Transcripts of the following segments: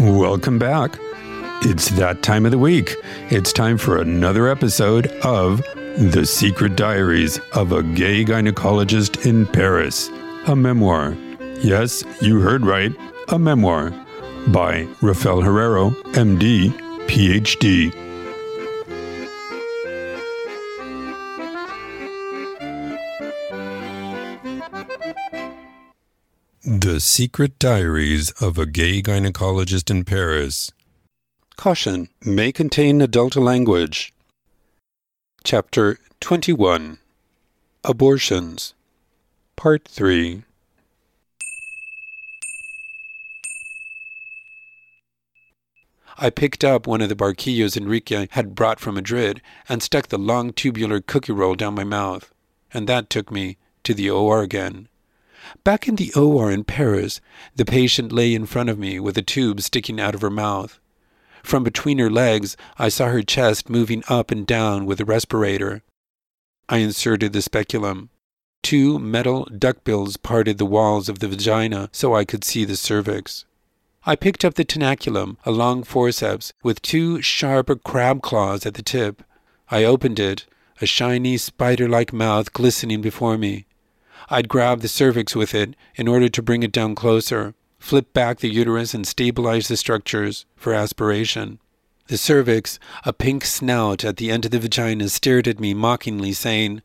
Welcome back. It's that time of the week. It's time for another episode of The Secret Diaries of a Gay Gynecologist in Paris, a memoir. Yes, you heard right, a memoir by Rafael Herrero, MD, PhD. The Secret Diaries of a Gay Gynecologist in Paris. Caution may contain adult language. Chapter 21 Abortions. Part 3 I picked up one of the barquillos Enrique had brought from Madrid and stuck the long tubular cookie roll down my mouth, and that took me to the OR again. Back in the OR in Paris, the patient lay in front of me with a tube sticking out of her mouth. From between her legs, I saw her chest moving up and down with a respirator. I inserted the speculum. Two metal duckbills parted the walls of the vagina so I could see the cervix. I picked up the tenaculum, a long forceps with two sharp crab claws at the tip. I opened it, a shiny spider like mouth glistening before me. I'd grab the cervix with it in order to bring it down closer, flip back the uterus, and stabilize the structures for aspiration. The cervix, a pink snout at the end of the vagina, stared at me mockingly, saying,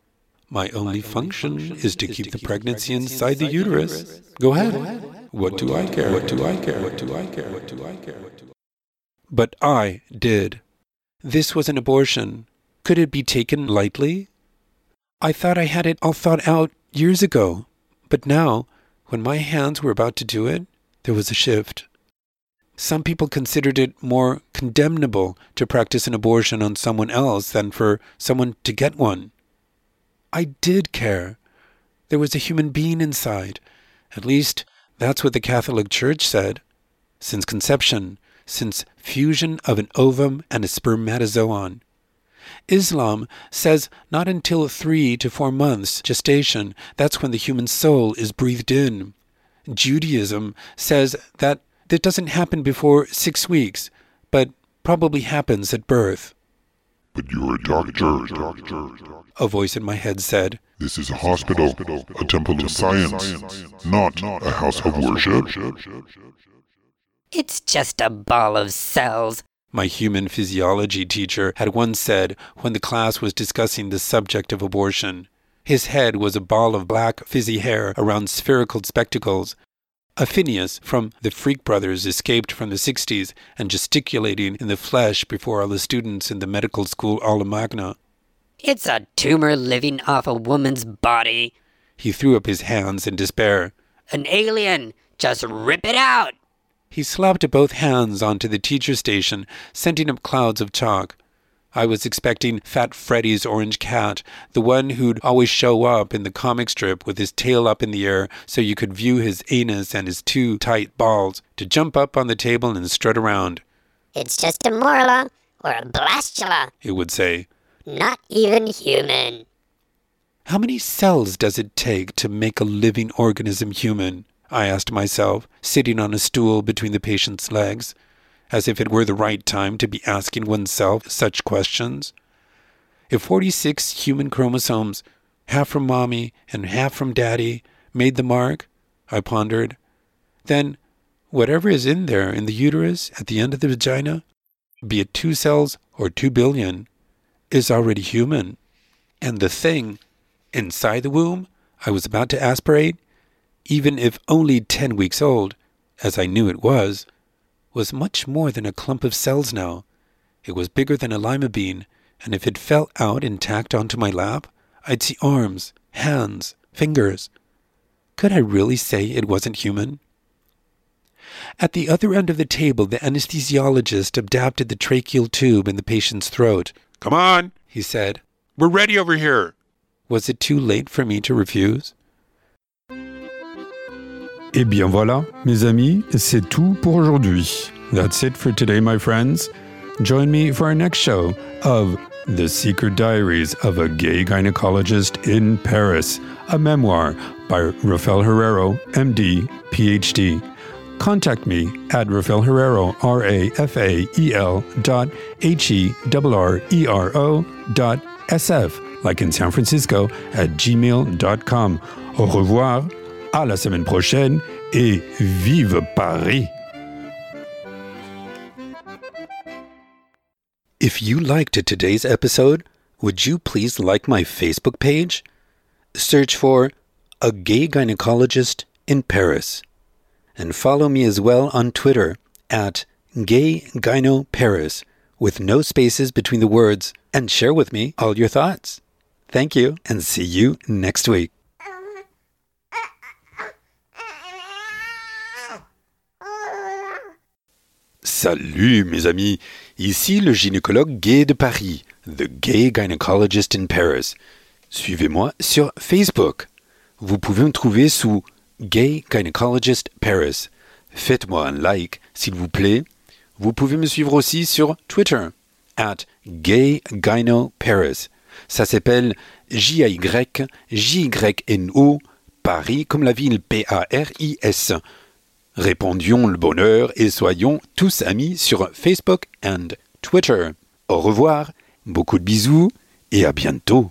My only function is to keep the pregnancy inside the uterus. Go ahead. What do I care? What do I care? What do I care? What do I care? But I did. This was an abortion. Could it be taken lightly? I thought I had it all thought out years ago, but now, when my hands were about to do it, there was a shift. Some people considered it more condemnable to practice an abortion on someone else than for someone to get one. I did care. There was a human being inside. At least, that's what the Catholic Church said. Since conception, since fusion of an ovum and a spermatozoon, Islam says not until three to four months gestation, that's when the human soul is breathed in. Judaism says that that doesn't happen before six weeks, but probably happens at birth. But you're a doctor. A voice in my head said, This is a hospital, a temple of science, not a house of worship. It's just a ball of cells, my human physiology teacher had once said when the class was discussing the subject of abortion. His head was a ball of black, fizzy hair around spherical spectacles. A Phineas from the Freak Brothers escaped from the 60s and gesticulating in the flesh before all the students in the medical school aula magna. It's a tumor living off a woman's body. He threw up his hands in despair. An alien! Just rip it out! He slapped both hands onto the teacher station, sending up clouds of chalk. I was expecting Fat Freddy's orange cat, the one who'd always show up in the comic strip with his tail up in the air so you could view his anus and his two tight balls, to jump up on the table and strut around. It's just a morula or a blastula, it would say. Not even human. How many cells does it take to make a living organism human? I asked myself, sitting on a stool between the patient's legs, as if it were the right time to be asking oneself such questions. If 46 human chromosomes, half from mommy and half from daddy, made the mark, I pondered, then whatever is in there in the uterus at the end of the vagina, be it two cells or two billion, is already human. And the thing inside the womb I was about to aspirate even if only ten weeks old, as I knew it was, was much more than a clump of cells now. It was bigger than a lima bean, and if it fell out intact onto my lap, I'd see arms, hands, fingers. Could I really say it wasn't human? At the other end of the table, the anesthesiologist adapted the tracheal tube in the patient's throat. Come on, he said. We're ready over here. Was it too late for me to refuse? Et bien voilà, mes amis, c'est tout pour aujourd'hui. That's it for today, my friends. Join me for our next show of The Secret Diaries of a Gay Gynecologist in Paris, a memoir by Rafael Herrero, MD, PhD. contact me at Rafael Herrero, R A F A E L dot H E R R E R O dot SF, like in San Francisco, at gmail.com. Au revoir, à la semaine prochaine et vive Paris! If you liked today's episode, would you please like my Facebook page? Search for A Gay Gynecologist in Paris. And follow me as well on Twitter at Gay Gyno Paris with no spaces between the words and share with me all your thoughts. Thank you and see you next week. Salut mes amis, ici le gynécologue gay de Paris, The Gay Gynecologist in Paris. Suivez-moi sur Facebook. Vous pouvez me trouver sous Gay Gynecologist Paris. Faites-moi un like, s'il vous plaît. Vous pouvez me suivre aussi sur Twitter, at Gay Gyno Paris. Ça s'appelle J-A-Y-J-Y-N-O, Paris comme la ville P-A-R-I-S. Répondions le bonheur et soyons tous amis sur Facebook and Twitter. Au revoir, beaucoup de bisous et à bientôt.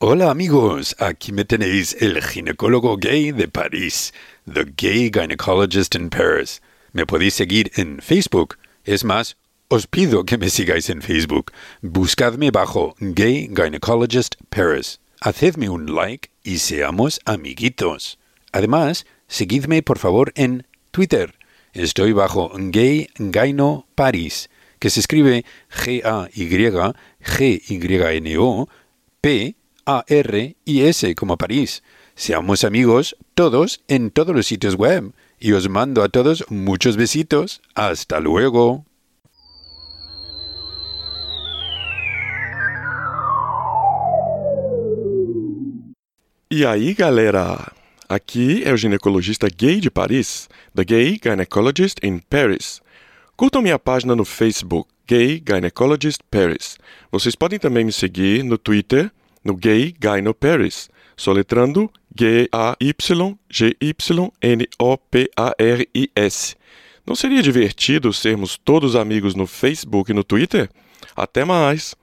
Hola amigos, aquí me tenéis el ginecólogo gay de París, The Gay Gynecologist in Paris. Me podéis seguir en Facebook. Es más, os pido que me sigáis en Facebook. Buscadme bajo Gay Gynecologist Paris. Hacedme un like y seamos amiguitos. Además, seguidme por favor en Twitter. Estoy bajo Gay Gyno Paris, que se escribe G-A-Y-G-Y-N-O P A-R-I-S como París. Seamos amigos todos en todos los sitios web. Y os mando a todos muchos besitos. Hasta luego. E aí, galera? Aqui é o ginecologista gay de Paris, The Gay Gynecologist in Paris. Curtam minha página no Facebook, Gay Gynecologist Paris. Vocês podem também me seguir no Twitter, no Gay Gyno Paris, soletrando G-A-Y-G-Y-N-O-P-A-R-I-S. Não seria divertido sermos todos amigos no Facebook e no Twitter? Até mais!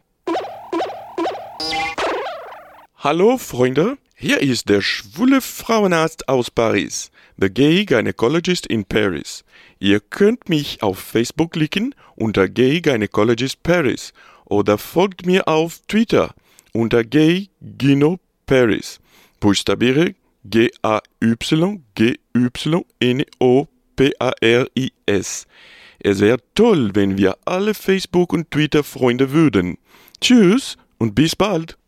Hallo Freunde, hier ist der schwule Frauenarzt aus Paris, the Gay Gynecologist in Paris. Ihr könnt mich auf Facebook klicken unter Gay Gynecologist Paris oder folgt mir auf Twitter unter Gay Gyno Paris. Buchstabiere G-A-Y-G-Y-N-O-P-A-R-I-S. Es wäre toll, wenn wir alle Facebook- und Twitter-Freunde würden. Tschüss und bis bald.